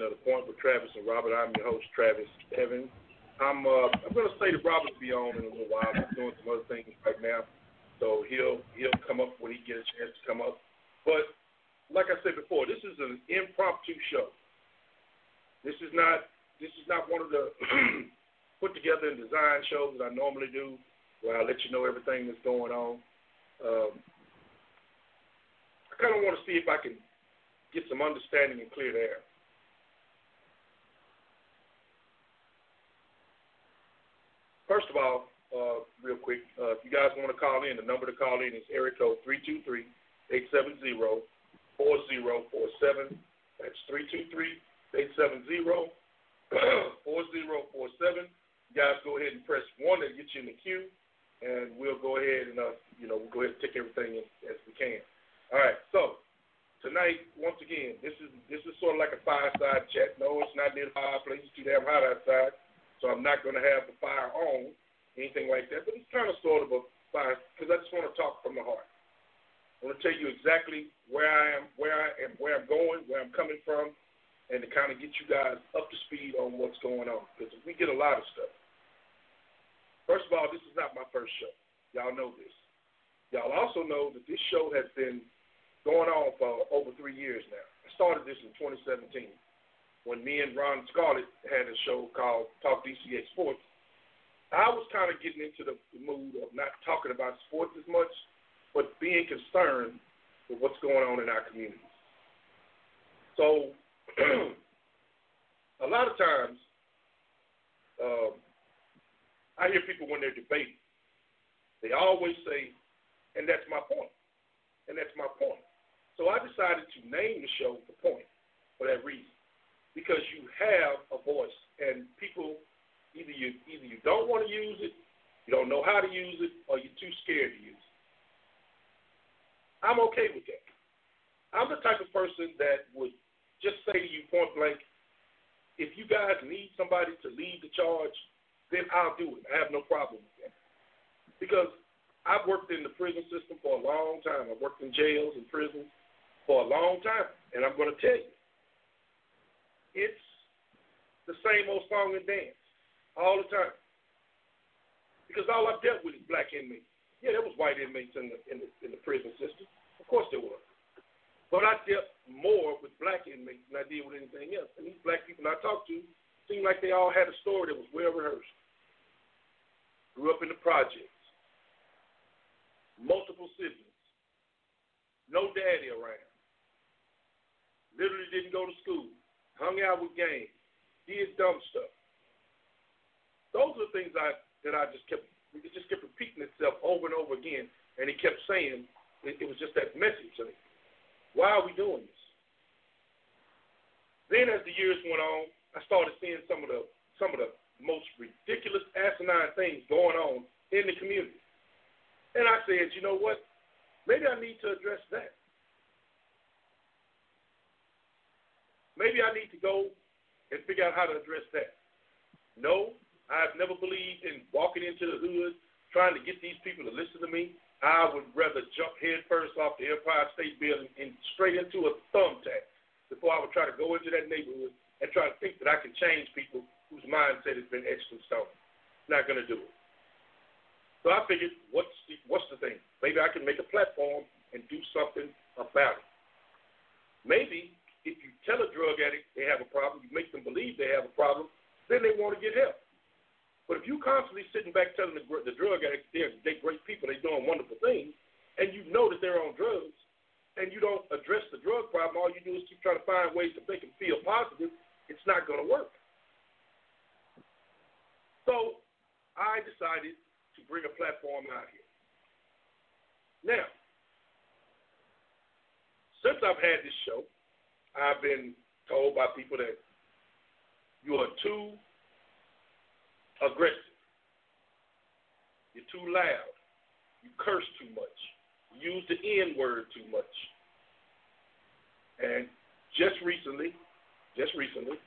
edition of The Point with Travis and Robert. I'm your host, Travis Evans. I'm uh, I'm to say that Robert will be on in a little while. He's doing some other things right now, so he'll he'll come up when he gets a chance to come up. But like I said before, this is an impromptu show. This is not this is not one of the put together and design shows that I normally do, where I let you know everything that's going on. Um, I kind of want to see if I can get some understanding and clear the air. First of all, uh, real quick, uh, if you guys want to call in, the number to call in is area code 323-870-4047. That's 323-870-4047. You guys go ahead and press 1 to get you in the queue, and we'll go ahead and, uh, you know, we'll go ahead and take everything in as we can. All right, so tonight, once again, this is this is sort of like a fireside chat. No, it's not near the fireplace. It's too damn hot outside. So I'm not going to have the fire on, anything like that. But it's kind of sort of a fire because I just want to talk from the heart. I want to tell you exactly where I am, where I am, where I'm going, where I'm coming from, and to kind of get you guys up to speed on what's going on. Because we get a lot of stuff. First of all, this is not my first show. Y'all know this. Y'all also know that this show has been going on for over three years now. I started this in 2017 when me and Ron Scarlett had a show called Talk DCA Sports, I was kind of getting into the mood of not talking about sports as much, but being concerned with what's going on in our communities. So, a lot of times, um, I hear people when they're debating, they always say, and that's my point. And that's my point. So I decided to name the show The Point for that reason because you have a voice, and people either you either you don't want to use it, you don't know how to use it, or you're too scared to use it. I'm okay with that. I'm the type of person that would just say to you point blank, if you guys need somebody to lead the charge, then I'll do it. I have no problem with that. Because I've worked in the prison system for a long time. I've worked in jails and prisons for a long time. And I'm going to tell you, it's the same old song and dance all the time. Because all I've dealt with is black inmates. Yeah, there was white inmates in the in the in the prison system. Of course there were. But I dealt more with black inmates than I did with anything else. And these black people I talked to seemed like they all had a story that was well rehearsed. Grew up in the projects. Multiple siblings. No daddy around. Literally didn't go to school hung out with gangs, did dumb stuff. Things I that I just kept it just kept repeating itself over and over again, and he kept saying it, it was just that message to me. Why are we doing this? Then as the years went on, I started seeing some of the some of the most ridiculous asinine things going on in the community. And I said, you know what? Maybe I need to address that. Maybe I need to go and figure out how to address that. No, I've never believed in walking into the hood trying to get these people to listen to me. I would rather jump head first off the Empire State Building and straight into a thumbtack before I would try to go into that neighborhood and try to think that I can change people whose mindset has been etched in stone. Not going to do it. So I figured, what's the, what's the thing? Maybe I can make a platform and do something about it. Maybe if you tell a drug addict they have a problem, you make them believe they have a problem, then they want to get help. But if you constantly sitting back telling the, the drug addict they're, they're great people, they're doing wonderful things, and you know that they're on drugs, and you don't address the drug problem, all you do is keep trying to find ways to make them feel positive, it's not going to work. So I decided to bring a platform out here. Now, since I've had this show, I've been told by people that you are too aggressive. You're too loud. You curse too much. You use the N word too much. And just recently, just recently,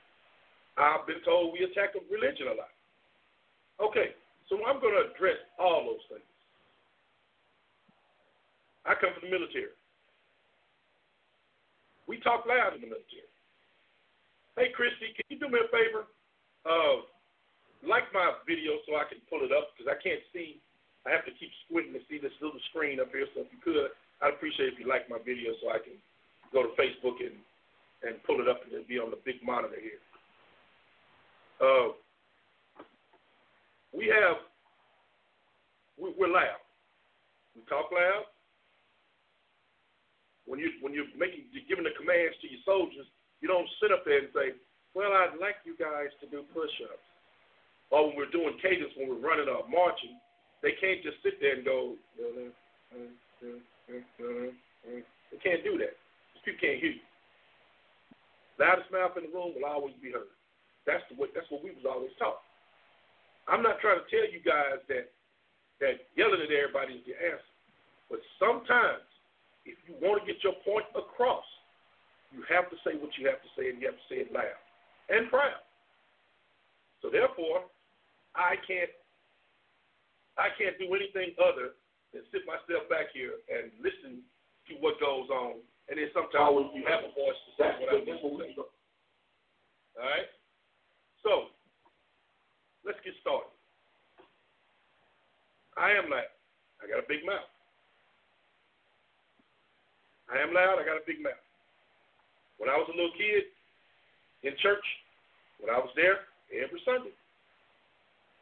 I've been told we attack religion a lot. Okay, so I'm going to address all those things. I come from the military. We talk loud in the military. Hey, Christy, can you do me a favor? Uh, like my video so I can pull it up because I can't see. I have to keep squinting to see this little screen up here. So if you could, I'd appreciate if you like my video so I can go to Facebook and and pull it up and it'll be on the big monitor here. Uh, we have we, we're loud. We talk loud. When you when you're making you're giving the commands to your soldiers, you don't sit up there and say, "Well, I'd like you guys to do push-ups." Or when we're doing cadence, when we're running or marching, they can't just sit there and go. They can't do that. People can't hear you. Loudest mouth in the room will always be heard. That's the way, that's what we was always taught. I'm not trying to tell you guys that that yelling at everybody is the answer, but sometimes if you want to get your point across, you have to say what you have to say, and you have to say it loud and proud. So therefore, I can't I can't do anything other than sit myself back here and listen to what goes on, and then sometimes you have a voice to say what I need to say. All right. So let's get started. I am loud. I got a big mouth. I am loud. I got a big mouth. When I was a little kid in church, when I was there every Sunday,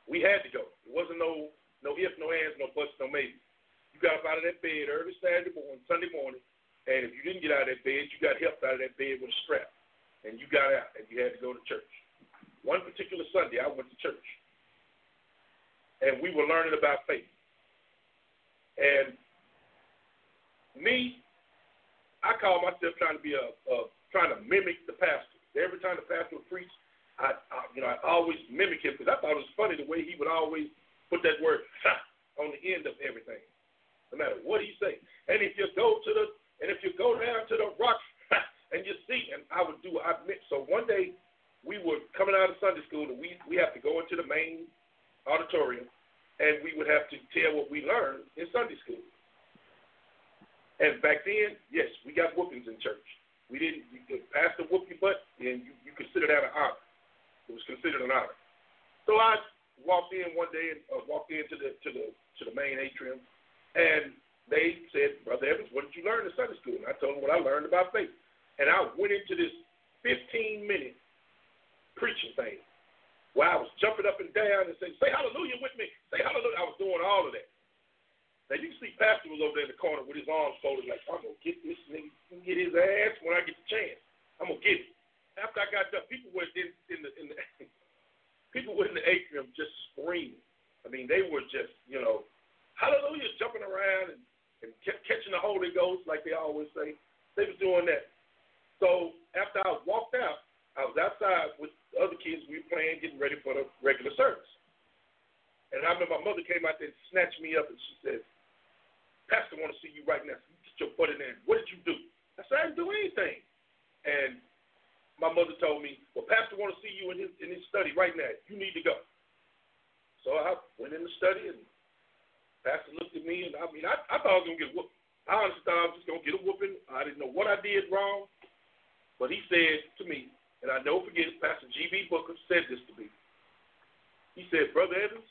we had to go. It wasn't no no ifs, no ands, no buts, no maybe. You got up out of that bed early Saturday morning, Sunday morning, and if you didn't get out of that bed, you got helped out of that bed with a strap, and you got out and you had to go to church. One particular Sunday, I went to church, and we were learning about faith. And me, I call myself trying to be a, a trying to mimic the pastor. Every time the pastor would preach, I, I you know I always mimic him because I thought it was funny the way he would always put that word on the end of everything, no matter what he say. And if you go to the and if you go down to the rock and you see, and I would do I admit. So one day we were coming out of Sunday school and we we have to go into the main auditorium and we would have to tell what we learned in Sunday school. And back then, yes, we got whoopings in church. We didn't. You, the pastor whoop your butt, and you, you consider that an honor. It was considered an honor. So I walked in one day and uh, walked into the to the to the main atrium, and they said, Brother Evans, what did you learn in Sunday school? And I told them what I learned about faith, and I went into this 15 minute preaching thing where I was jumping up and down and saying, "Say Hallelujah with me, say Hallelujah." I was doing all of that. Now you see Pastor was over there in the corner with his arms folded, like I'm gonna get this nigga, get his ass when I get the chance. I'm gonna get it. After I got done, people were in, in the in the people were in the atrium just screaming. I mean, they were just you know, hallelujah, jumping around and, and catching the Holy Ghost like they always say. They was doing that. So after I walked out, I was outside with the other kids. We were playing, getting ready for the regular service. And I remember my mother came out there and snatched me up and she said, Pastor want to see you right now. Get your butt in there. What did you do? I said, I didn't do anything. And my mother told me, Well, Pastor want to see you in his in his study right now. You need to go. So I went in the study and Pastor looked at me and I mean I, I thought I was gonna get whooped. I honestly thought I was just gonna get a whooping. I didn't know what I did wrong. But he said to me, and I never forget Pastor G. B. Booker said this to me. He said, Brother Evans,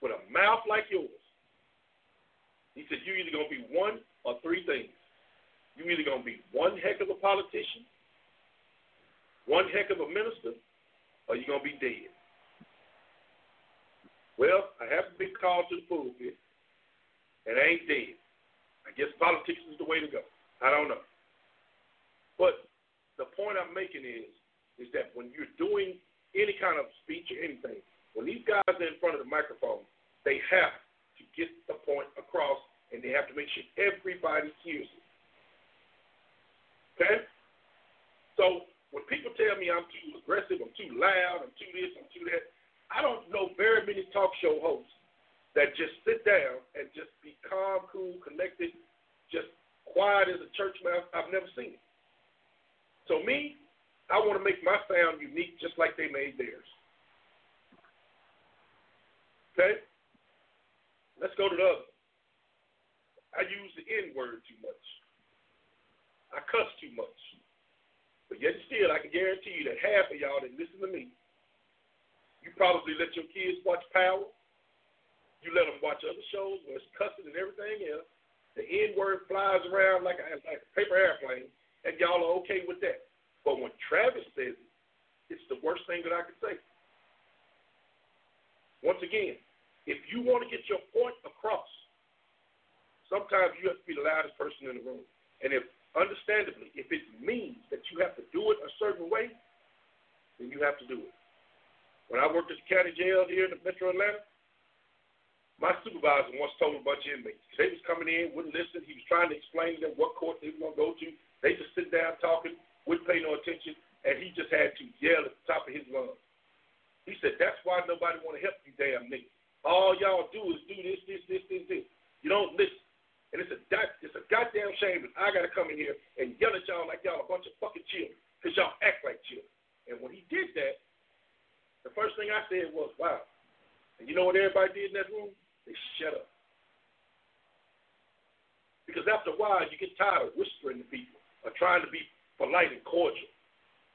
with a mouth like yours, he said, You're either going to be one or three things. You're either going to be one heck of a politician, one heck of a minister, or you're going to be dead. Well, I haven't been called to the pulpit, and I ain't dead. I guess politics is the way to go. I don't know. But the point I'm making is, is that when you're doing any kind of speech or anything, when these guys are in front of the microphone, they have to get the point across, and they have to make sure everybody hears it. Okay? So when people tell me I'm too aggressive, I'm too loud, I'm too this, I'm too that, I don't know very many talk show hosts that just sit down and just be calm, cool, connected, just quiet as a church mouse. I've never seen it. So me, I want to make my sound unique just like they made theirs. Okay? Let's go to the other. I use the N word too much. I cuss too much. But yet still, I can guarantee you that half of y'all that listen to me, you probably let your kids watch Power. You let them watch other shows where it's cussing and everything else. The N word flies around like a, like a paper airplane, and y'all are okay with that. But when Travis says it, it's the worst thing that I could say. Once again, if you want to get your point across, sometimes you have to be the loudest person in the room. And if, understandably, if it means that you have to do it a certain way, then you have to do it. When I worked at the county jail here in the Metro Atlanta, my supervisor once told a bunch of inmates, they was coming in, wouldn't listen. He was trying to explain to them what court they were to go to. They just sit down talking, wouldn't pay no attention, and he just had to yell at the top of his lungs. He said, that's why nobody want to help you damn niggas. All y'all do is do this, this, this, this, this. You don't listen. And it's a it's a goddamn shame that I got to come in here and yell at y'all like y'all a bunch of fucking children because y'all act like children. And when he did that, the first thing I said was, wow. And you know what everybody did in that room? They shut up. Because after a while, you get tired of whispering to people or trying to be polite and cordial.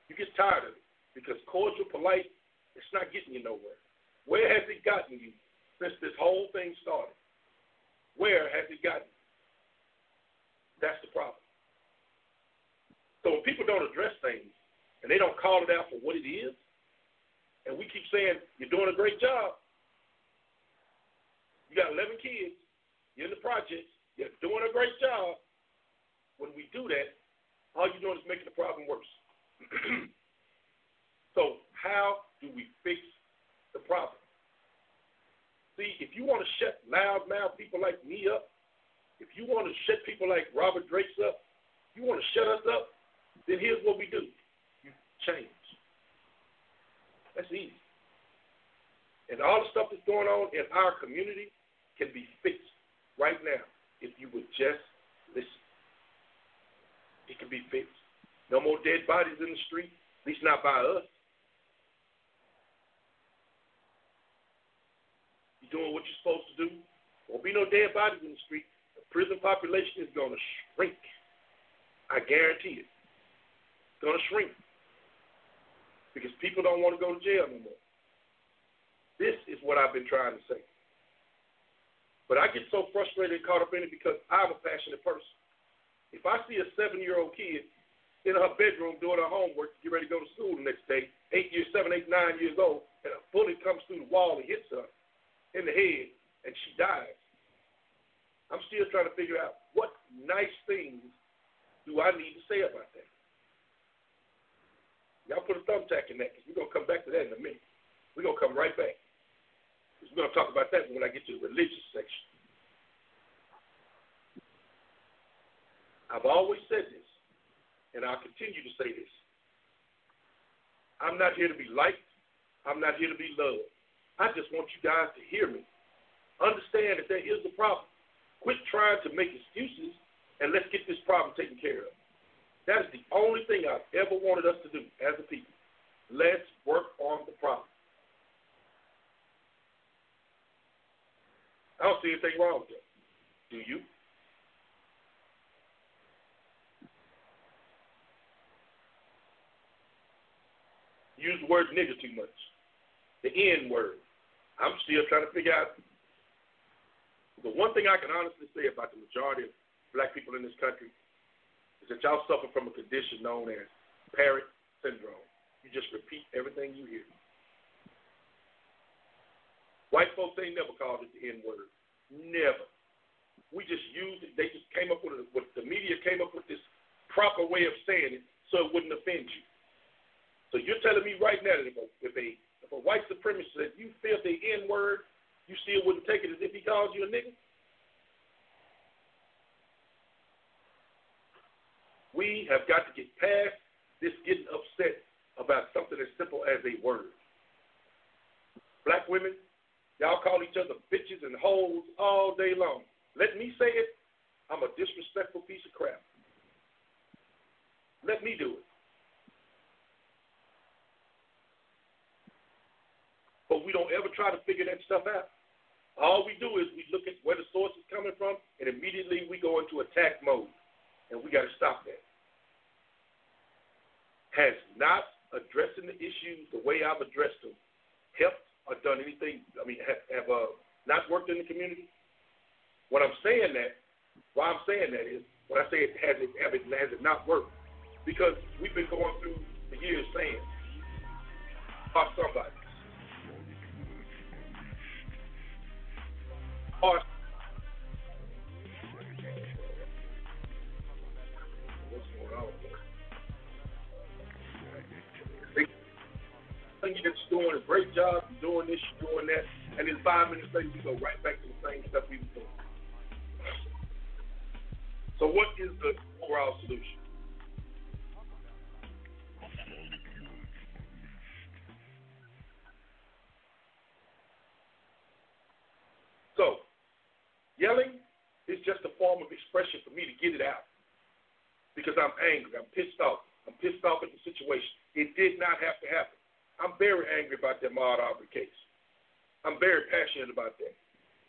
You get tired of it because cordial, polite, it's not getting you nowhere. Where has it gotten you since this whole thing started? Where has it gotten? That's the problem. So when people don't address things and they don't call it out for what it is, and we keep saying, you're doing a great job. You got 11 kids, you're in the projects, you're doing a great job. When we do that, all you're doing is making the problem worse. so how do we fix the problem? See, if you want to shut loudmouth people like me up, if you want to shut people like Robert Drake's up, you want to shut us up, then here's what we do. Change. That's easy. And all the stuff that's going on in our community can be fixed right now if you would just listen. It can be fixed. No more dead bodies in the street, at least not by us. You're doing what you're supposed to do. Won't be no dead bodies in the street. Prison population is going to shrink. I guarantee it. It's going to shrink because people don't want to go to jail no more. This is what I've been trying to say. But I get so frustrated and caught up in it because I'm a passionate person. If I see a seven year old kid in her bedroom doing her homework to get ready to go to school the next day, eight years, seven, eight, nine years old, and a bullet comes through the wall and hits her, in the head and she dies. I'm still trying to figure out what nice things do I need to say about that. Y'all put a thumbtack in that because we're going to come back to that in a minute. We're going to come right back. We're going to talk about that when I get to the religious section. I've always said this, and I'll continue to say this. I'm not here to be liked. I'm not here to be loved. I just want you guys to hear me. Understand that there is a problem. Quit trying to make excuses and let's get this problem taken care of. That is the only thing I've ever wanted us to do as a people. Let's work on the problem. I don't see anything wrong with that. Do you? Use the word nigger too much. The N word. I'm still trying to figure out. The one thing I can honestly say about the majority of black people in this country is that y'all suffer from a condition known as parrot syndrome. You just repeat everything you hear. White folks ain't never called it the N word. Never. We just used it. They just came up with it. With the media came up with this proper way of saying it so it wouldn't offend you. So you're telling me right now that if a, if a if a white supremacist said you feel the N word, you still wouldn't take it as if he calls you a nigga? We have got to get past this getting upset about something as simple as a word. Black women, y'all call each other bitches and hoes all day long. Let me say it, I'm a disrespectful piece of crap. Let me do it. but we don't ever try to figure that stuff out. All we do is we look at where the source is coming from, and immediately we go into attack mode, and we got to stop that. has not addressing the issues the way I've addressed them helped or done anything. I mean, have, have uh, not worked in the community. When I'm saying that, why I'm saying that is when I say it has it, have it has it not worked, because we've been going through the years saying, "Are somebody." Or that's doing a great job, doing this, doing that, and then five minutes later you go right back to the same stuff we were doing. So what is the overall solution? Yelling is just a form of expression for me to get it out because I'm angry, I'm pissed off, I'm pissed off at the situation. It did not have to happen. I'm very angry about that Ahmaud Arbery case. I'm very passionate about that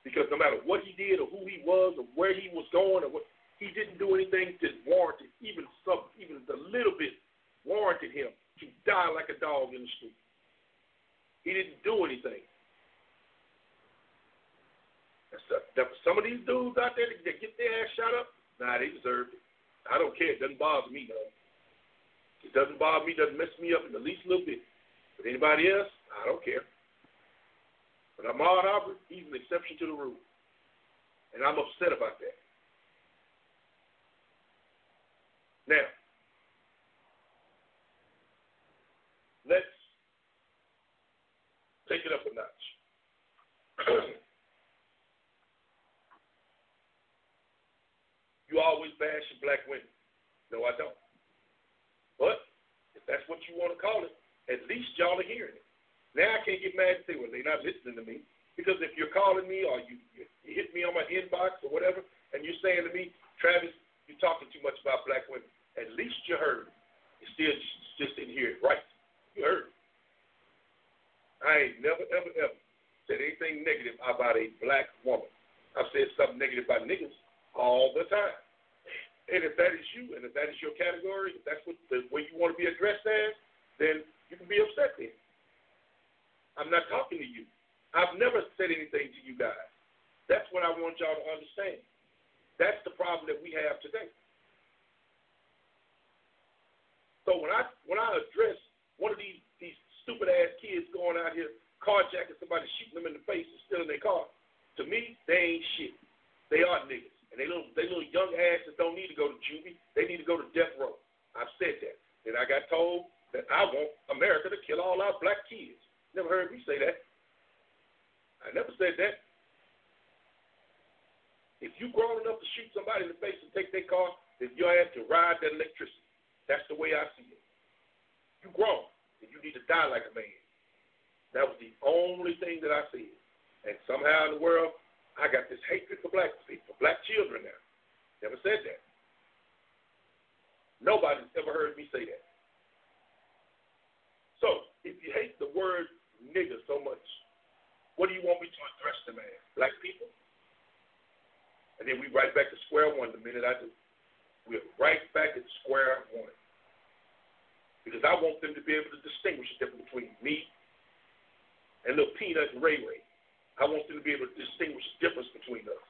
because no matter what he did or who he was or where he was going or what, he didn't do anything that warranted even some, even a little bit warranted him to die like a dog in the street. He didn't do anything. Some of these dudes out there that get their ass shot up, nah, they deserve it. I don't care. It doesn't bother me, though. It doesn't bother me. Doesn't mess me up in the least little bit. But anybody else, I don't care. But Ahmaud Arbery, he's an exception to the rule. And I'm upset about that. Now, let's take it up a notch. you always bash black women. No, I don't. But if that's what you want to call it, at least y'all are hearing it. Now I can't get mad and say, well, they're not listening to me. Because if you're calling me or you, you hit me on my inbox or whatever, and you're saying to me, Travis, you're talking too much about black women, at least you heard. You still just didn't hear it right. You heard. I ain't never, ever, ever said anything negative about a black woman. I've said something negative about niggas all the time. And if that is you, and if that is your category, if that's what the way you want to be addressed as, then you can be upset then. I'm not talking to you. I've never said anything to you guys. That's what I want y'all to understand. That's the problem that we have today. So when I when I address one of these these stupid ass kids going out here carjacking somebody, shooting them in the face and stealing their car, to me they ain't shit. They are niggas, and they little they little young asses don't need to go to juvie. They need to go to death row. I've said that. And I got told that I want America to kill all our black kids. Never heard me say that. I never said that. If you grown enough to shoot somebody in the face and take their car, then you have to ride that electricity. That's the way I see it. You grown, and you need to die like a man. That was the only thing that I said. And somehow in the world, I got this hatred for black people, black children now. Never said that. Nobody's ever heard me say that. So, if you hate the word nigger so much, what do you want me to address them as? Black people? And then we right back to square one the minute I do. We're right back at square one. Because I want them to be able to distinguish the difference between me and little Peanut and Ray Ray. I want them to be able to distinguish the difference between us.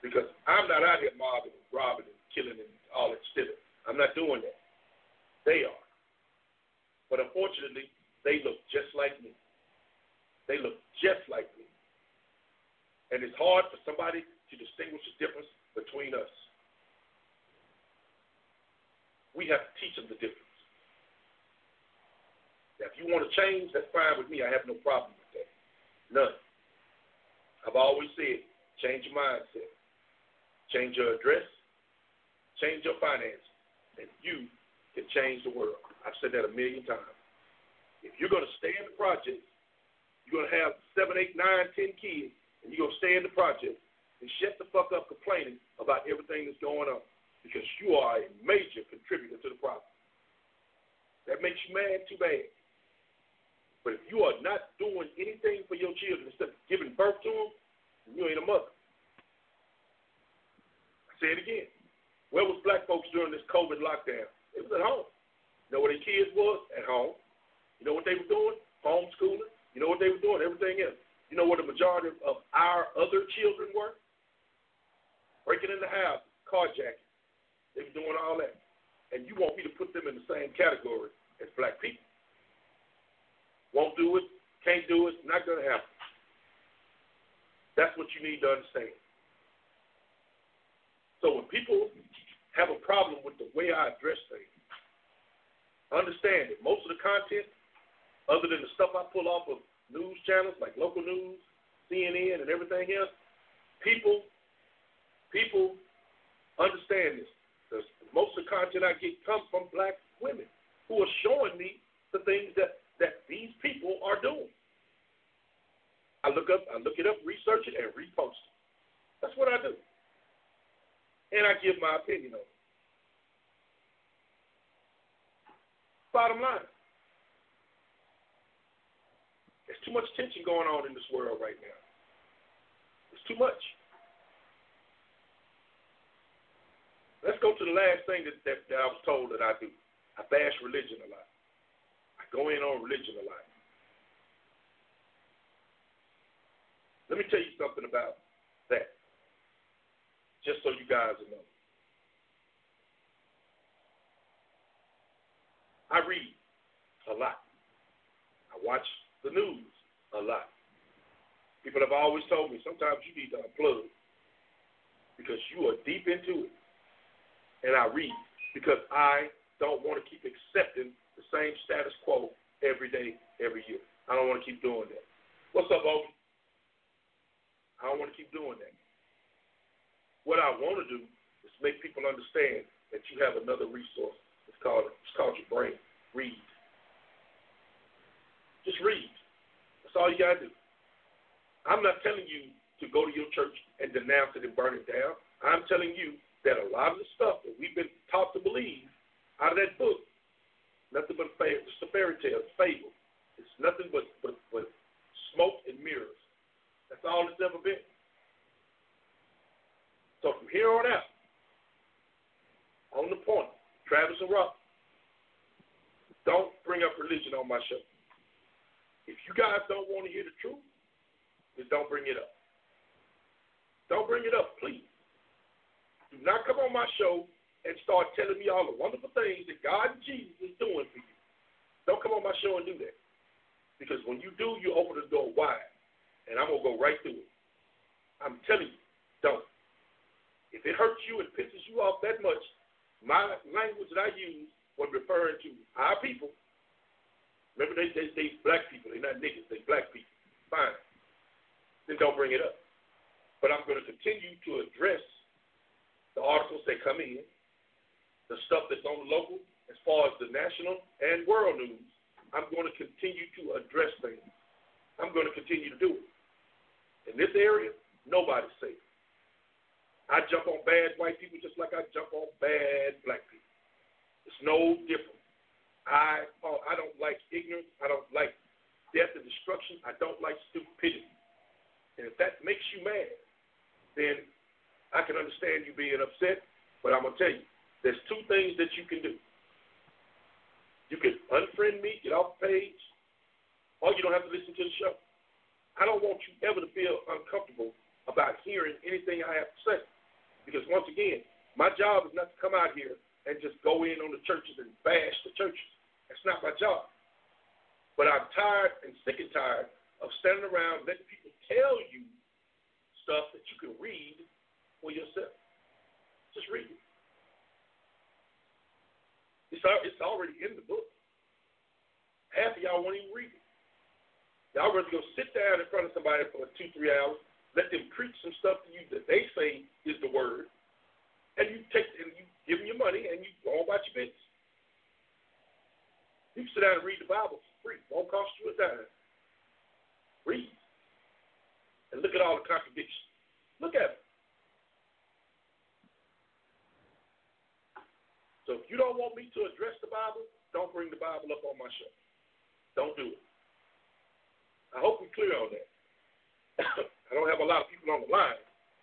Because I'm not out here mobbing and robbing and killing and all that stuff. I'm not doing that. They are. But unfortunately, they look just like me. They look just like me. And it's hard for somebody to distinguish the difference between us. We have to teach them the difference. Now, if you want to change, that's fine with me. I have no problem with that. None. I've always said, change your mindset, change your address, change your finances, and you can change the world. I've said that a million times. If you're going to stay in the project, you're going to have seven, eight, nine, ten kids, and you're going to stay in the project and shut the fuck up complaining about everything that's going on because you are a major contributor to the problem. That makes you mad, too bad. But if you are not doing anything for your children instead of giving birth to them, you ain't a mother. I say it again. Where was black folks during this COVID lockdown? It was at home. You know where their kids was at home. You know what they were doing? Homeschooling. You know what they were doing? Everything else. You know what the majority of our other children were? Breaking in the house, carjacking. They were doing all that. And you want me to put them in the same category as black people. Won't do it, can't do it, not going to happen. That's what you need to understand. So when people have a problem with the way I address things, understand that most of the content, other than the stuff I pull off of news channels like local news, CNN, and everything else, people people understand this. Because most of the content I get comes from black women who are showing me the things that, that these people are doing. I look up, I look it up, research it, and repost it. That's what I do. And I give my opinion on it. Bottom line. There's too much tension going on in this world right now. It's too much. Let's go to the last thing that, that, that I was told that I do. I bash religion a lot. Go in on religion a lot. Let me tell you something about that, just so you guys know. I read a lot. I watch the news a lot. People have always told me sometimes you need to unplug because you are deep into it. And I read because I don't want to keep accepting the same status quo every day, every year. I don't want to keep doing that. What's up, Obi? I don't want to keep doing that. What I want to do is make people understand that you have another resource. It's called it's called your brain. Read. Just read. That's all you gotta do. I'm not telling you to go to your church and denounce it and burn it down. I'm telling you that a lot of the stuff that we've been taught to believe out of that book, nothing but a fairy tale, a fable. It's nothing but, but, but smoke and mirrors. That's all it's ever been. So from here on out, on the point, Travis and Rock, don't bring up religion on my show. If you guys don't want to hear the truth, then don't bring it up. Don't bring it up, please. Do not come on my show and start telling me all the wonderful things that God and Jesus is doing for you. Don't come on my show and do that. Because when you do, you open the door wide and I'm gonna go right through it. I'm telling you, don't. If it hurts you and pisses you off that much, my language that I use when referring to our people, remember they they, they black people, they're not niggas, they black people. Fine. Then don't bring it up. But I'm going to continue to address the articles that come in, the stuff that's on local, as far as the national and world news. I'm going to continue to address things. I'm going to continue to do it. In this area, nobody's safe. I jump on bad white people just like I jump on bad black people. It's no different. I I don't like ignorance. I don't like death and destruction. I don't like stupidity. And if that makes you mad, then I can understand you being upset. But I'm gonna tell you, there's two things that you can do. You can unfriend me, get off the page, or you don't have to listen to the show. I don't want you ever to feel uncomfortable about hearing anything I have to say. Because once again, my job is not to come out here and just go in on the churches and bash the churches. That's not my job. But I'm tired and sick and tired of standing around letting people tell you stuff that you can read for yourself. Just read it. It's, it's already in the book. Half of y'all won't even read it. Y'all rather go sit down in front of somebody for two, three hours, let them preach some stuff to you that they say is the word, and you take and you give them your money and you go about your business. You can sit down and read the Bible for free. Won't cost you a dime. Read. And look at all the contradictions. Look at them. So if you don't want me to address the Bible, don't bring the Bible up on my show. Don't do it. I hope we're clear on that. I don't have a lot of people on the line,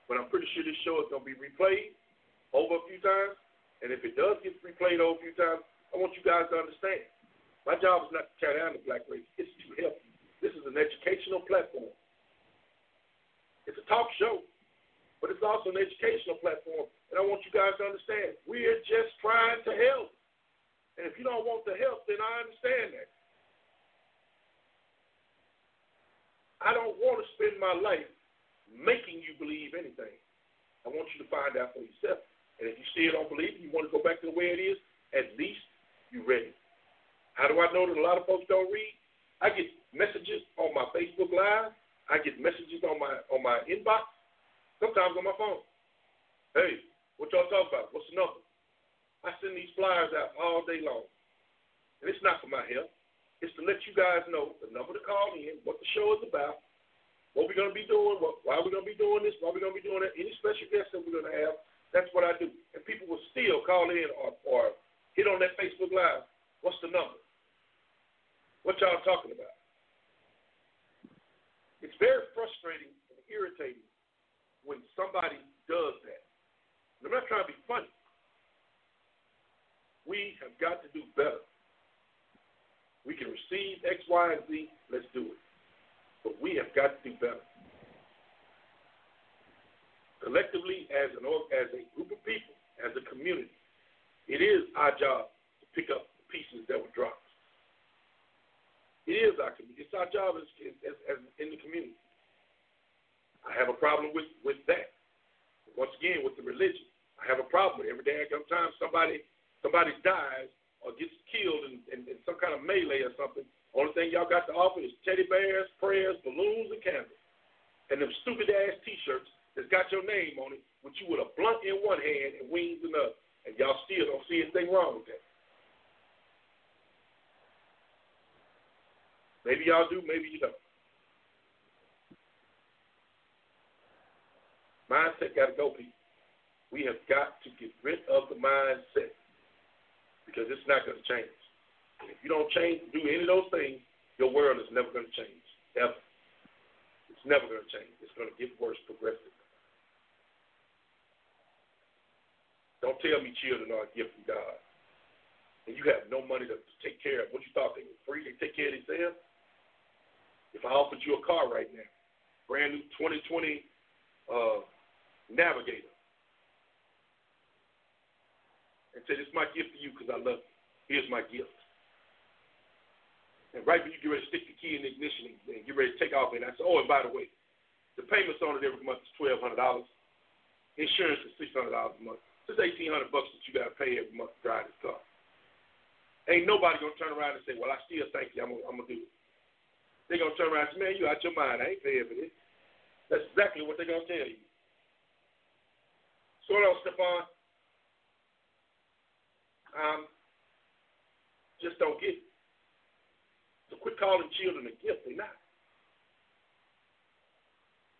but I'm pretty sure this show is going to be replayed over a few times. And if it does get replayed over a few times, I want you guys to understand My job is not to tear down the black race, it's to help you. This is an educational platform. It's a talk show, but it's also an educational platform. And I want you guys to understand, we are just trying to help. And if you don't want the help, then I understand that. I don't want to spend my life making you believe anything. I want you to find out for yourself. And if you still don't believe it, you want to go back to the way it is, at least you're ready. How do I know that a lot of folks don't read? I get messages on my Facebook Live. I get messages on my on my inbox. Sometimes on my phone. Hey, what y'all talking about? What's the number? I send these flyers out all day long. And it's not for my help. It's to let you guys know the number to call in, what the show is about, what we're going to be doing, what, why we're going to be doing this, why we're going to be doing that, any special guests that we're going to have. That's what I do. And people will still call in or, or hit on that Facebook Live. What's the number? What y'all talking about? It's very frustrating and irritating when somebody does that. I'm not trying to be funny. We have got to do better. We can receive X, Y, and Z. Let's do it. But we have got to do better. Collectively, as an as a group of people, as a community, it is our job to pick up the pieces that were dropped. It is our community. It's our job as, as, as in the community. I have a problem with with that. Once again, with the religion, I have a problem with it. every day. Sometimes somebody somebody dies or gets killed in, in, in some kind of melee or something, only thing y'all got to offer is teddy bears, prayers, balloons, and candles. And them stupid ass T-shirts that's got your name on it, with you with a blunt in one hand and wings in the other. And y'all still don't see anything wrong with that. Maybe y'all do, maybe you don't. Mindset got to go, people. We have got to get rid of the mindset because it's not going to change. And if you don't change, do any of those things, your world is never going to change. Ever. It's never going to change. It's going to get worse progressively. Don't tell me children are a gift from God. And you have no money to take care of. What you thought they were free? They take care of themselves? If I offered you a car right now, brand new 2020 uh, Navigator, and said, It's my gift to you because I love you. Here's my gift. And right when you get ready to stick the key in the ignition and get ready to take off, and I said, Oh, and by the way, the payments on it every month is twelve hundred dollars. Insurance is six hundred dollars a month. So it's eighteen hundred bucks that you gotta pay every month to drive this car. Ain't nobody gonna turn around and say, Well, I still thank you, I'm gonna, do it. They're gonna turn around and say, Man, you out your mind, I ain't paying for this. That's exactly what they're gonna tell you. So on, Stephon, um, just don't get it. So quit calling children a gift. They're not.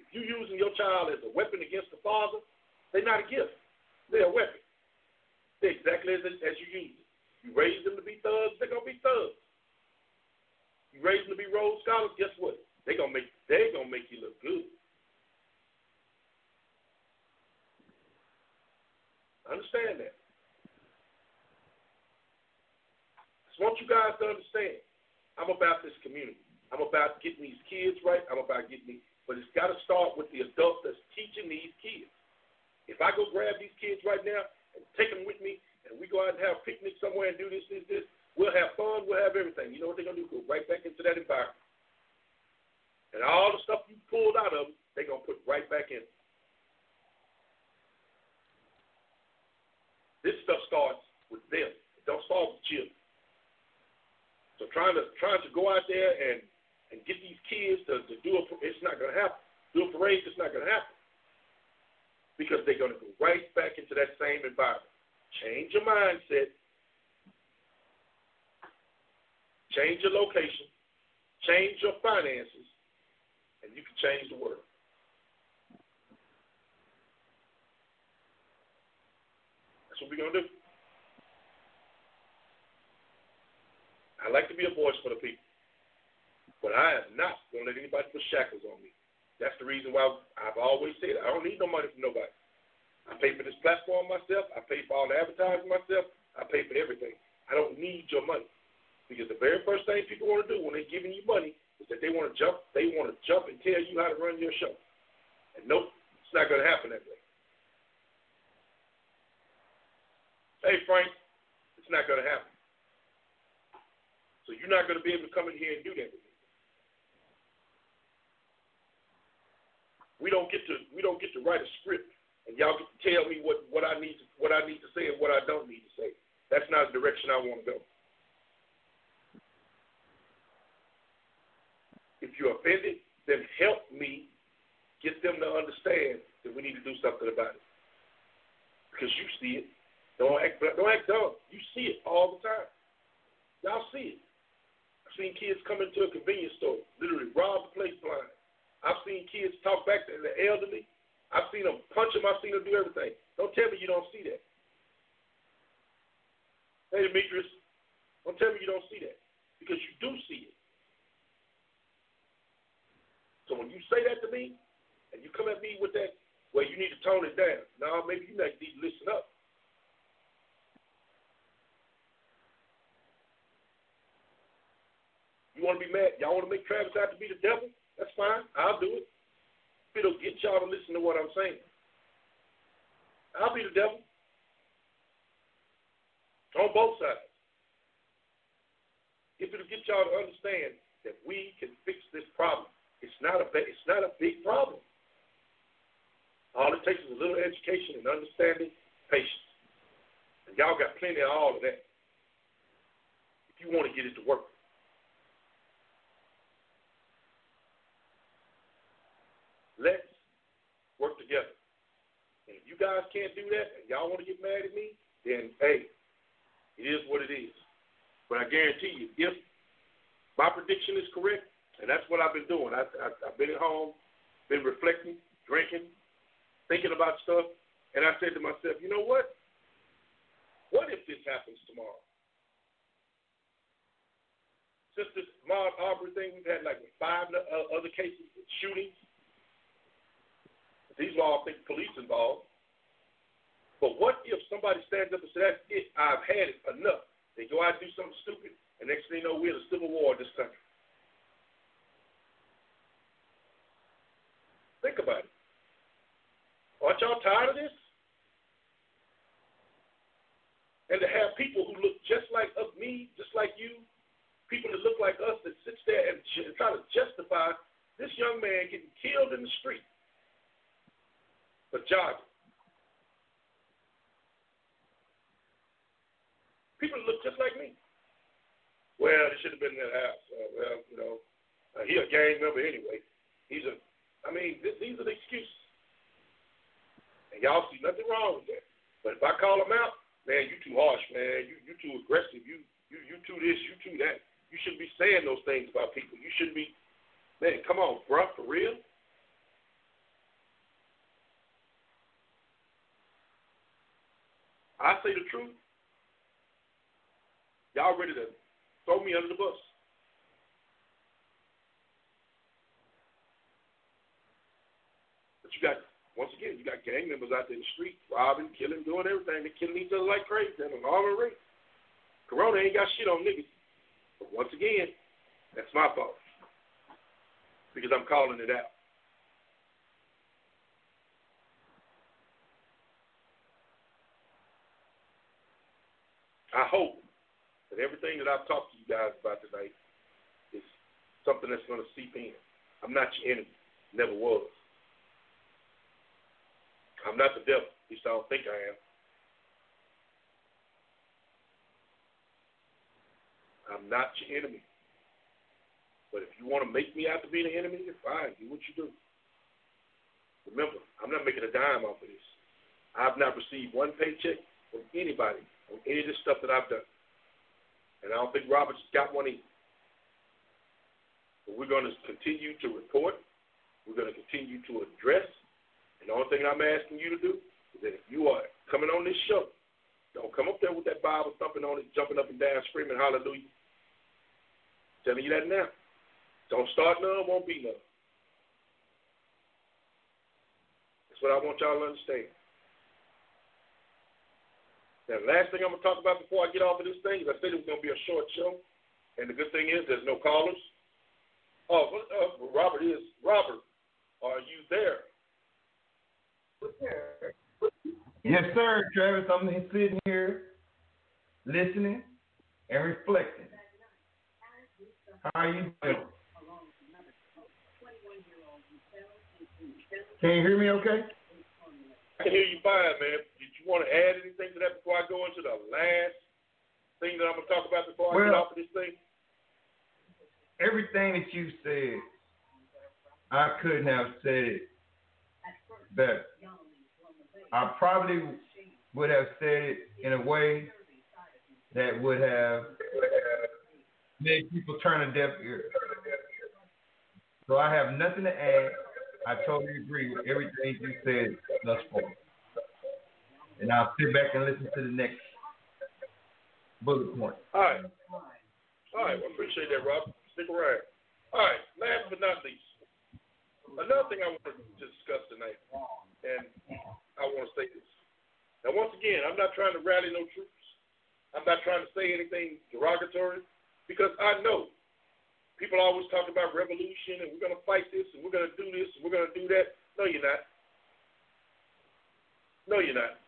If you're using your child as a weapon against the father, they're not a gift. They're a weapon. They're exactly as, as you use it. You raise them to be thugs, they're gonna be thugs. You raise them to be Rhodes Scholars, guess what? They're gonna make they're gonna make you look good. Understand that. Want you guys to understand, I'm about this community. I'm about getting these kids right. I'm about getting these, but it's got to start with the adult that's teaching these kids. If I go grab these kids right now and take them with me, and we go out and have a picnic somewhere and do this, this, this, we'll have fun. We'll have everything. You know what they're gonna do? Go right back into that environment, and all the stuff you pulled out of them, they're gonna put right back in. This stuff starts with them. It don't start with children. So trying to trying to go out there and and get these kids to, to do a it's not going to happen. Do a parade, it's not going to happen because they're going to go right back into that same environment. Change your mindset. Change your location. Change your finances, and you can change the world. That's what we're going to do. I like to be a voice for the people. But I am not going to let anybody put shackles on me. That's the reason why I've always said I don't need no money from nobody. I pay for this platform myself. I pay for all the advertising myself. I pay for everything. I don't need your money. Because the very first thing people want to do when they're giving you money is that they want to jump. They want to jump and tell you how to run your show. And nope, it's not going to happen that way. Hey, Frank, it's not going to happen. So you're not going to be able to come in here and do that. We don't get to we don't get to write a script and y'all get to tell me what, what I need to what I need to say and what I don't need to say. That's not the direction I want to go. If you're offended, then help me get them to understand that we need to do something about it. Because you see it. Don't act don't act dumb. You see it all the time. Y'all see it. Seen kids come into a convenience store, literally rob the place blind. I've seen kids talk back to the elderly. I've seen them punch them. I've seen them do everything. Don't tell me you don't see that. Hey, Demetrius, don't tell me you don't see that because you do see it. So when you say that to me, and you come at me with that, well, you need to tone it down. No, maybe you need to listen up. You want to be mad? Y'all want to make Travis out to be the devil? That's fine. I'll do it. If it'll get y'all to listen to what I'm saying. I'll be the devil. On both sides. If it'll get y'all to understand that we can fix this problem. It's not a it's not a big problem. All it takes is a little education and understanding, patience. And y'all got plenty of all of that. If you want to get it to work. Let's work together. And if you guys can't do that and y'all want to get mad at me, then hey, it is what it is. But I guarantee you, if my prediction is correct, and that's what I've been doing. I, I, I've been at home, been reflecting, drinking, thinking about stuff, and I said to myself, you know what? What if this happens tomorrow? Since this Ahmaud Arbery thing, we've had like five uh, other cases shootings. These are all police involved. But what if somebody stands up and says, that's it, I've had it, enough. They go out and do something stupid, and next thing you know, we're in a civil war in this country. Think about it. Aren't y'all tired of this? And to have people who look just like us, me, just like you, people that look like us that sits there and, and try to justify this young man getting killed in the street for jogging. People look just like me. Well, he should have been in that house. Uh, well, you know, uh, he a gang member anyway. He's a I mean, th- these are the excuses. And y'all see nothing wrong with that. But if I call them out, man, you too harsh, man. You you too aggressive. You you you too this, you too that. You shouldn't be saying those things about people. You shouldn't be, man. Come on, bro, for real. I say the truth. Y'all ready to throw me under the bus? But you got once again, you got gang members out there in the street, robbing, killing, doing everything. They're killing each other like crazy. They're an armed race. Corona ain't got shit on niggas. But once again, that's my fault. Because I'm calling it out. I hope that everything that I've talked to you guys about tonight is something that's going to seep in. I'm not your enemy. Never was. I'm not the devil. At least I don't think I am. I'm not your enemy. But if you want to make me out to be the enemy, fine. Do what you do. Remember, I'm not making a dime off of this. I've not received one paycheck from anybody on any of this stuff that I've done. And I don't think Robert's got one either. But we're going to continue to report. We're going to continue to address and the only thing I'm asking you to do is that if you are coming on this show, don't come up there with that Bible thumping on it, jumping up and down, screaming hallelujah. I'm telling you that now. Don't start none, won't be none. That's what I want y'all to understand. The last thing I'm going to talk about before I get off of this thing is I said it was going to be a short show. And the good thing is there's no callers. Oh, uh, Robert is. Robert, are you there? Yes, sir, Travis. I'm sitting here listening and reflecting. How are you doing? Can you hear me okay? I can hear you fine, man. Did you want to add anything to that before I go into the last thing that I'm going to talk about before well, I get off of this thing? everything that you said, I couldn't have said it better. I probably would have said it in a way that would have made people turn a deaf ear. So I have nothing to add. I totally agree with everything you said thus far. And I'll sit back and listen to the next bullet point. All right. All right. Well, appreciate that, Rob. Stick around. All right, last but not least, another thing I want to discuss tonight, and I want to say this. Now, once again, I'm not trying to rally no troops. I'm not trying to say anything derogatory because I know people always talk about revolution and we're going to fight this and we're going to do this and we're going to do that. No, you're not. No, you're not.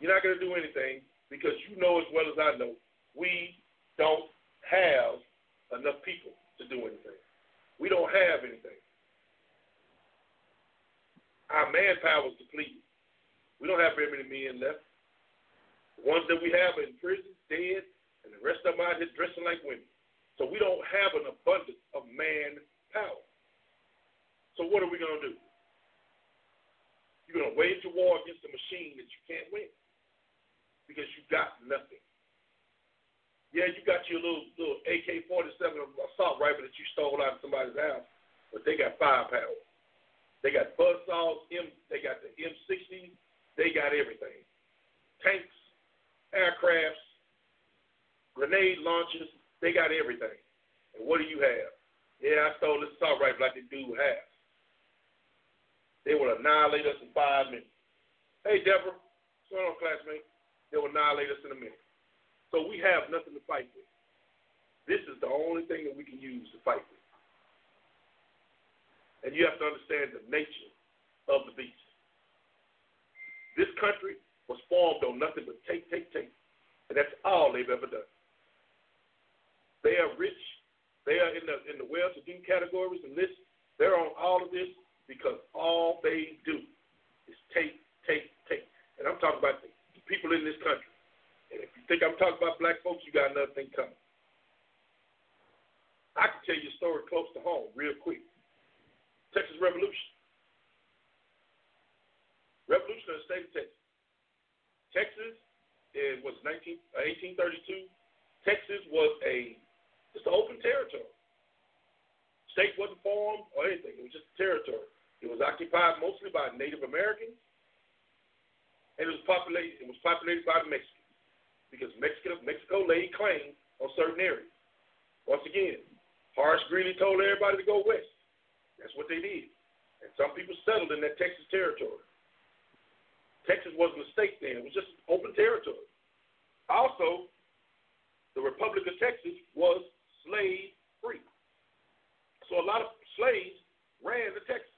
You're not going to do anything because you know as well as I know we don't have enough people to do anything. We don't have anything. Our manpower is depleted. We don't have very many men left. The ones that we have are in prison, dead, and the rest of them out here dressing like women. So we don't have an abundance of manpower. So what are we going to do? You're going to wage a war against a machine that you can't win because you got nothing. Yeah, you got your little little AK forty seven assault rifle that you stole out of somebody's house, but they got firepower. They got buzz saws, M they got the M sixty, they got everything. Tanks, aircrafts, grenade launchers, they got everything. And what do you have? Yeah, I stole this assault rifle like the dude has. They will annihilate us in five minutes. Hey Deborah, what's going on, classmate? They will annihilate us in a minute. So we have nothing to fight with. This is the only thing that we can use to fight with. And you have to understand the nature of the beast. This country was formed on nothing but take, take, take. And that's all they've ever done. They are rich. They are in the in the well-to-do categories and lists. They're on all of this because all they do is take, take, take. And I'm talking about the people in this country. And if you think I'm talking about black folks, you got another thing coming. I can tell you a story close to home real quick. Texas Revolution. Revolution of the state of Texas. Texas it was 19, uh, 1832. Texas was a just an open territory. State wasn't formed or anything. It was just a territory. It was occupied mostly by Native Americans, and it was populated. It was populated by Mexicans because Mexico, Mexico laid claim on certain areas. Once again, Horace Greeley told everybody to go west. That's what they did. And some people settled in that Texas territory. Texas wasn't a state then, it was just open territory. Also, the Republic of Texas was slave free. So a lot of slaves ran to Texas.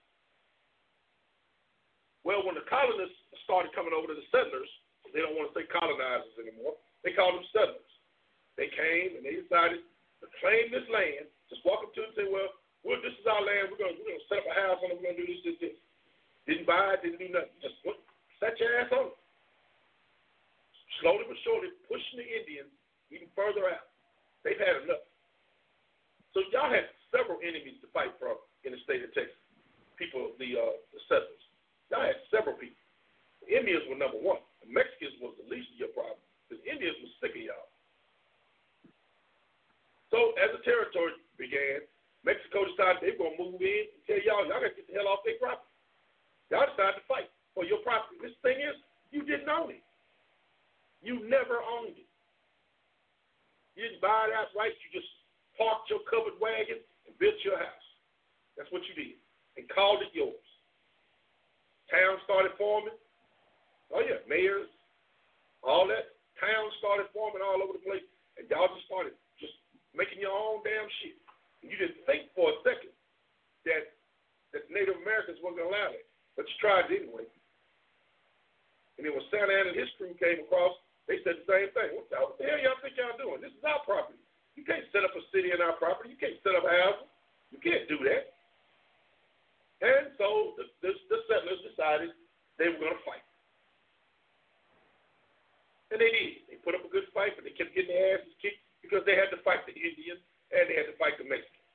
Well, when the colonists started coming over to the settlers, they don't want to say colonizers anymore. They call them settlers. They came and they decided to claim this land. Just walk up to it and say, well, well this is our land. We're going we're to set up a house on it. We're going to do this, this, this. Didn't buy it, didn't do nothing. Just went, set your ass on it. Slowly but surely pushing the Indians even further out. They've had enough. So y'all had several enemies to fight from in the state of Texas. People, the, uh, the settlers. Y'all had several people. The Indians were number one. The Mexicans was the least of your problem because Indians was sick of y'all. So as the territory began, Mexico decided they were going to move in and tell y'all, y'all got to get the hell off their property. Y'all decided to fight for your property. This thing is, you didn't own it. You never owned it. You didn't buy it outright. You just parked your covered wagon and built your house. That's what you did. And called it yours. Towns started forming. Oh, yeah, mayors, all that. Towns started forming all over the place, and y'all just started just making your own damn shit. And you didn't think for a second that that Native Americans weren't gonna allow that. But you tried it anyway. And then when Santa Anna and his crew came across, they said the same thing. What the, what the hell y'all think y'all doing? This is our property. You can't set up a city in our property. You can't set up houses. You can't do that. And so the, the, the settlers decided they were going to fight. And they did. They put up a good fight, but they kept getting their asses kicked because they had to fight the Indians and they had to fight the Mexicans.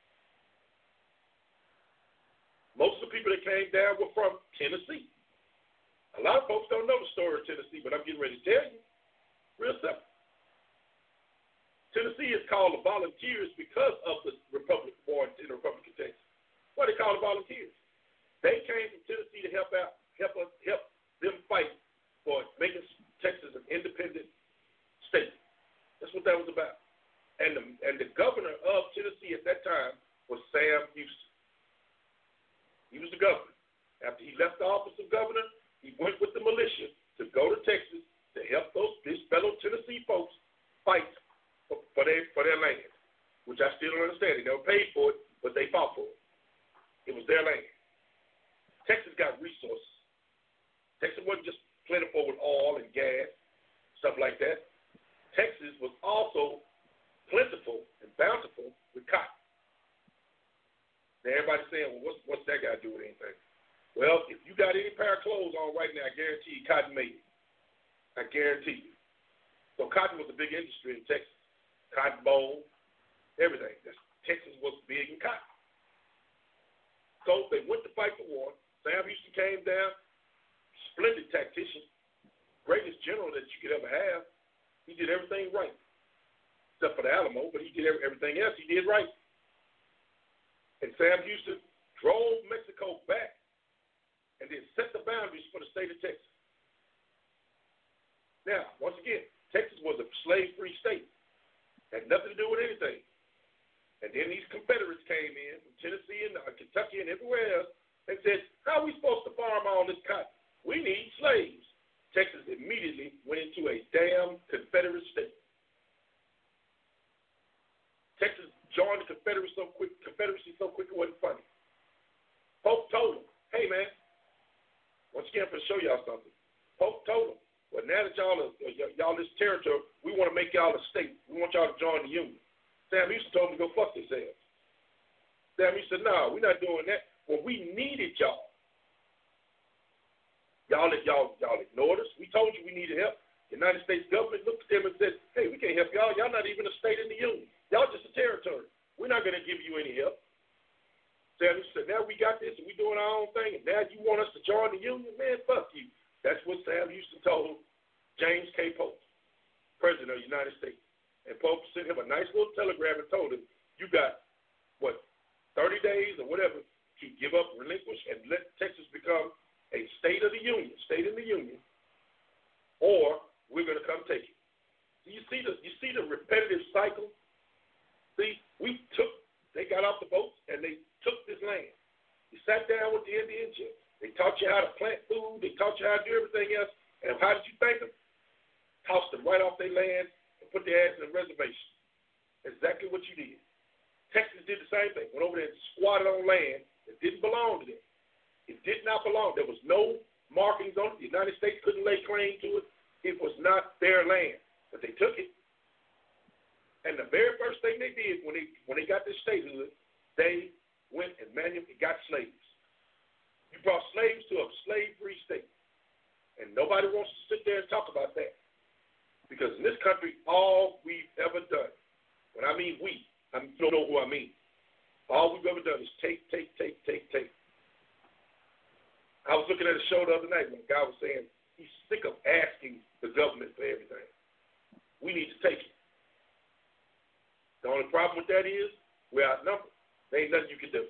Most of the people that came down were from Tennessee. A lot of folks don't know the story of Tennessee, but I'm getting ready to tell you. Real simple. Tennessee is called the Volunteers because of the Republic War in the Republic of Texas. Why they call the Volunteers? They came from Tennessee to help out, help us, help them fight for making Texas an independent state. That's what that was about. And the and the governor of Tennessee at that time was Sam Houston. He was the governor. After he left the office of governor, he went with the militia to go to Texas to help those his fellow Tennessee folks fight for, for their for their land, which I still don't understand. They never paid for it, but they fought for it. It was their land. Texas got resources. Texas wasn't just plentiful with oil and gas, stuff like that. Texas was also plentiful and bountiful with cotton. Now everybody's saying, well, what's, what's that got to do with anything? Well, if you got any pair of clothes on right now, I guarantee you cotton made it. I guarantee you. So cotton was a big industry in Texas. Cotton bowl, everything. That's, Texas was big in cotton. So they went to fight the war. Sam Houston came down, splendid tactician, greatest general that you could ever have. He did everything right, except for the Alamo, but he did everything else he did right. And Sam Houston drove Mexico back and then set the boundaries for the state of Texas. Now, once again, Texas was a slave-free state. Had nothing to do with anything. And then these Confederates came in got this statehood, they went and manu- got slaves. You brought slaves to a slave-free state, and nobody wants to sit there and talk about that, because in this country, all we've ever done, when I mean we, I mean, you don't know who I mean. All we've ever done is take, take, take, take, take. I was looking at a show the other night when a guy was saying he's sick of asking the government for everything. We need to take it. The only problem with that is we're outnumbered. There ain't nothing you can do.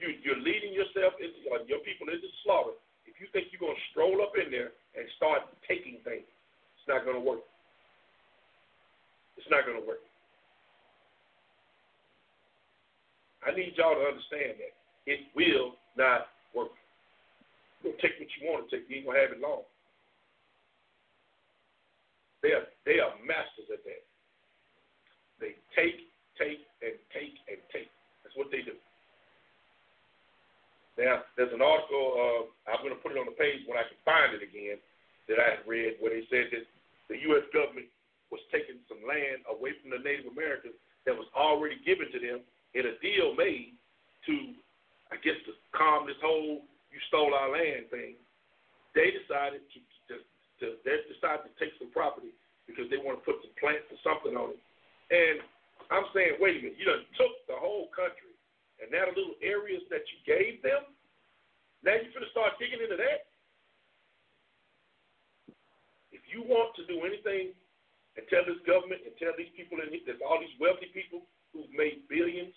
You, you're leading yourself into uh, your people into slaughter. If you think you're going to stroll up in there and start taking things, it's not going to work. It's not going to work. I need y'all to understand that it will not work. You're gonna take what you want to take. You ain't gonna have it long. They are they are masters at that. They take, take and take and take. That's what they do. Now, there's an article, uh, I'm going to put it on the page when I can find it again, that I read where they said that the U.S. government was taking some land away from the Native Americans that was already given to them in a deal made to, I guess, to calm this whole "you stole our land" thing. They decided to, to, to they decided to take some property because they want to put some plants or something on it. And I'm saying, wait a minute, you done took the whole country and now the little areas that you gave them, now you're going to start digging into that. If you want to do anything and tell this government and tell these people and there's these wealthy people who've made billions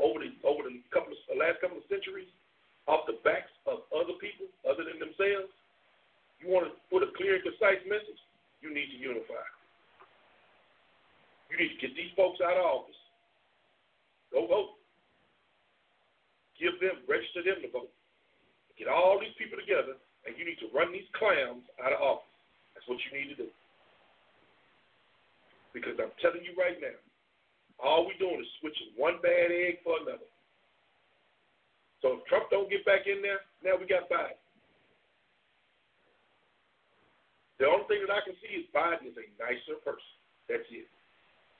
over the over the couple of the last couple of centuries off the backs of other people other than themselves, you want to put a clear and concise message, you need to unify. You need to get these folks out of office. Go vote. Give them, register them to vote. Get all these people together, and you need to run these clowns out of office. That's what you need to do. Because I'm telling you right now, all we're doing is switching one bad egg for another. So if Trump don't get back in there, now we got Biden. The only thing that I can see is Biden is a nicer person. That's it.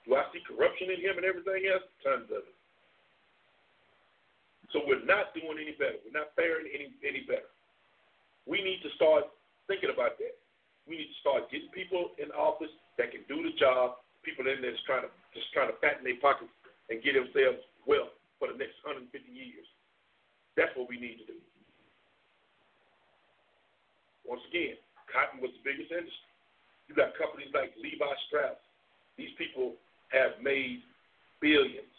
Do I see corruption in him and everything else? Tons of it. So we're not doing any better. We're not faring any any better. We need to start thinking about that. We need to start getting people in office that can do the job. People in there just trying to just trying to fatten their pockets and get themselves wealth for the next 150 years. That's what we need to do. Once again, cotton was the biggest industry. You got companies like Levi Strauss. These people have made billions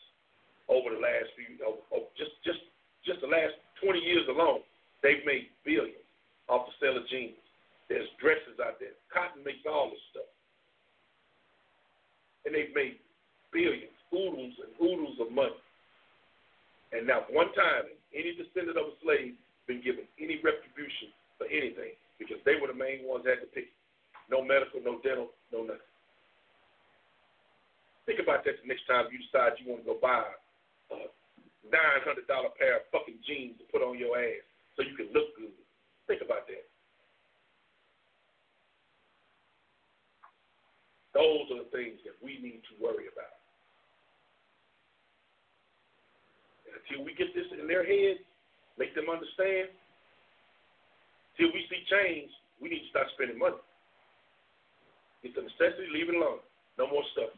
over the last few, oh, oh, just just just the last 20 years alone, they've made billions off the sale of jeans. There's dresses out there. Cotton makes all this stuff, and they've made billions, oodles and oodles of money. And not one time any descendant of a slave been given any retribution for anything because they were the main ones that had to pay. No medical, no dental, no nothing. Think about that the next time you decide you want to go buy a nine hundred dollar pair of fucking jeans to put on your ass so you can look good. Think about that. Those are the things that we need to worry about. Until we get this in their head, make them understand, till we see change, we need to start spending money. It's a necessity, leave it alone. No more stuff.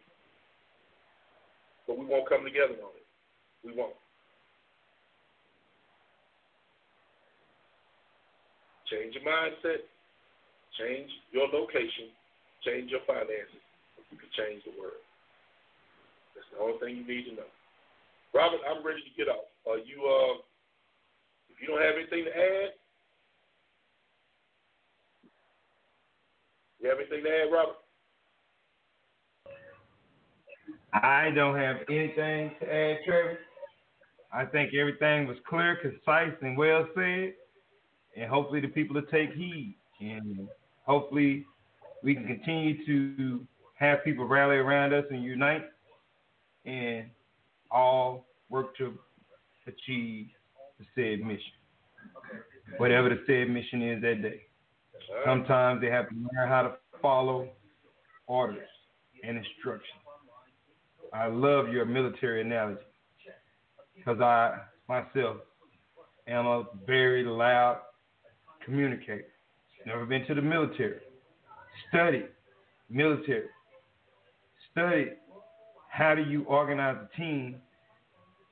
But we won't come together on it. We won't. Change your mindset, change your location, change your finances. You can change the world. That's the only thing you need to know. Robert, I'm ready to get off. Are you uh if you don't have anything to add? You have anything to add, Robert? I don't have anything to add, Trevor. I think everything was clear, concise, and well said. And hopefully the people will take heed. And hopefully we can continue to have people rally around us and unite and all work to achieve the said mission. Whatever the said mission is that day. Sometimes they have to learn how to follow orders and instructions. I love your military analogy because I myself am a very loud communicator. Never been to the military. Study military. Studied how do you organize a team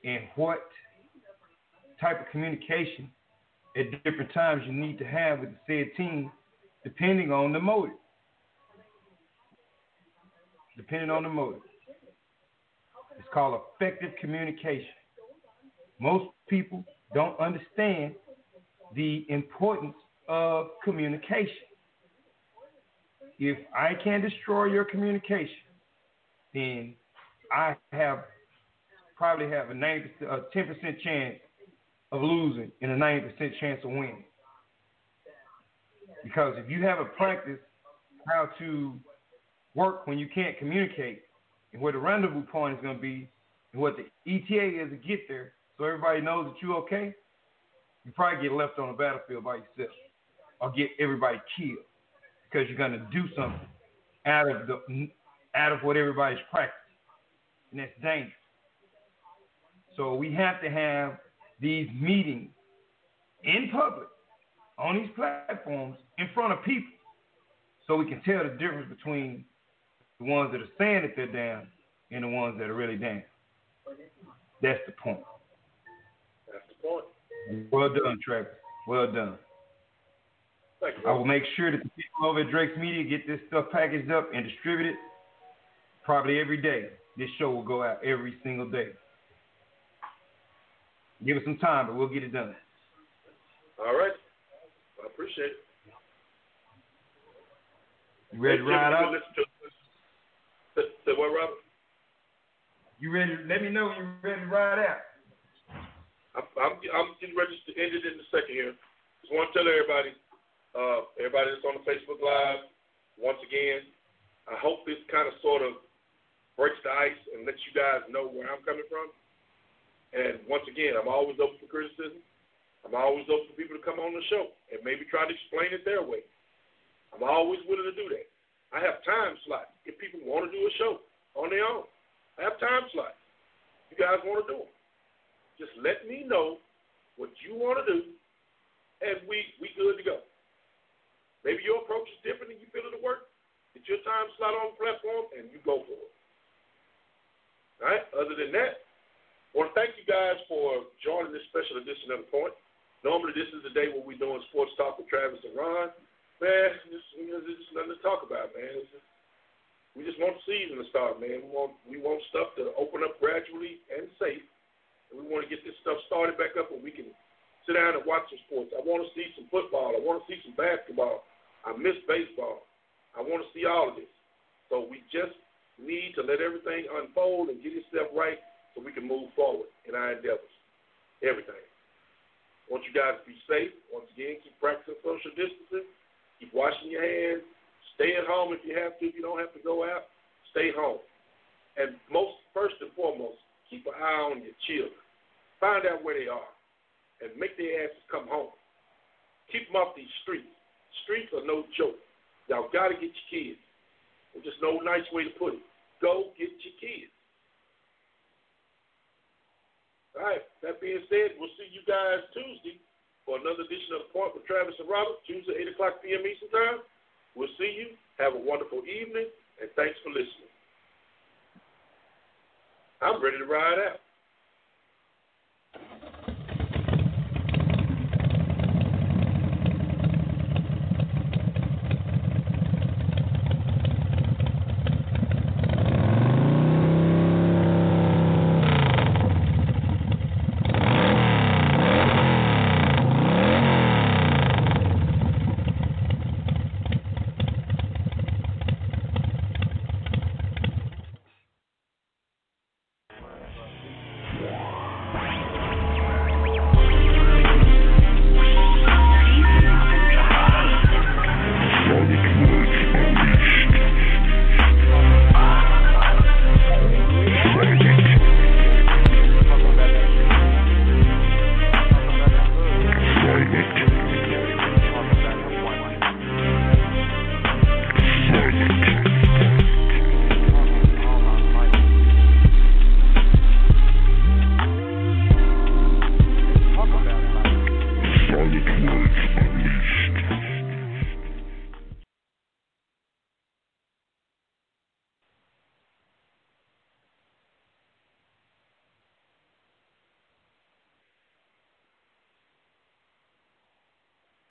and what type of communication at different times you need to have with the said team depending on the motive. Depending on the motive. It's called effective communication. Most people don't understand the importance of communication. If I can destroy your communication, then I have probably have a 90, a 10% chance of losing and a 90% chance of winning. Because if you have a practice how to work when you can't communicate, and where the rendezvous point is going to be, and what the ETA is to get there, so everybody knows that you're okay, you probably get left on the battlefield by yourself, or get everybody killed because you're gonna do something out of the out of what everybody's practicing, and that's dangerous. So we have to have these meetings in public on these platforms in front of people so we can tell the difference between the ones that are saying that they're down and the ones that are really down. That's the point. That's the point. Well done, Travis. Well done. I will make sure that the people over at Drake's Media get this stuff packaged up and distributed probably every day. This show will go out every single day. Give us some time, but we'll get it done. All right. I appreciate it. You ready to ride out? Say what, Robert? You ready? Let me know when you're ready to ride out. I'm, I'm, I'm getting ready to end it in a second here. Just want to tell everybody, uh, everybody that's on the Facebook Live, once again, I hope this kind of sort of breaks the ice and lets you guys know where I'm coming from. And once again, I'm always open for criticism. I'm always open for people to come on the show and maybe try to explain it their way. I'm always willing to do that. I have time slots if people want to do a show on their own. I have time slots. You guys want to do them. Just let me know what you want to do, and we we good to go. Maybe your approach is different and you feel it'll work. Get your time slot on the platform and you go for it. Right. Other than that, I want to thank you guys for joining this special edition of the Point. Normally, this is the day where we're doing sports talk with Travis and Ron. Man, just, you know, there's just nothing to talk about, man. Just, we just want the season to start, man. We want we want stuff to open up gradually and safe, and we want to get this stuff started back up, where we can sit down and watch some sports. I want to see some football. I want to see some basketball. I miss baseball. I want to see all of this. So we just need to let everything unfold and get itself right, so we can move forward in our endeavors. Everything. I want you guys to be safe. Once again, keep practicing social distancing. Keep washing your hands. Stay at home if you have to. If you don't have to go out, stay home. And most, first and foremost, keep an eye on your children. Find out where they are and make their asses come home. Keep them off these streets. Streets are no joke. Y'all got to get your kids. There's just no nice way to put it. Go get your kids. All right. That being said, we'll see you guys Tuesday for another edition of The Point with Travis and Robert, Tuesday, 8 o'clock p.m. Eastern Time. We'll see you. Have a wonderful evening, and thanks for listening. I'm ready to ride out.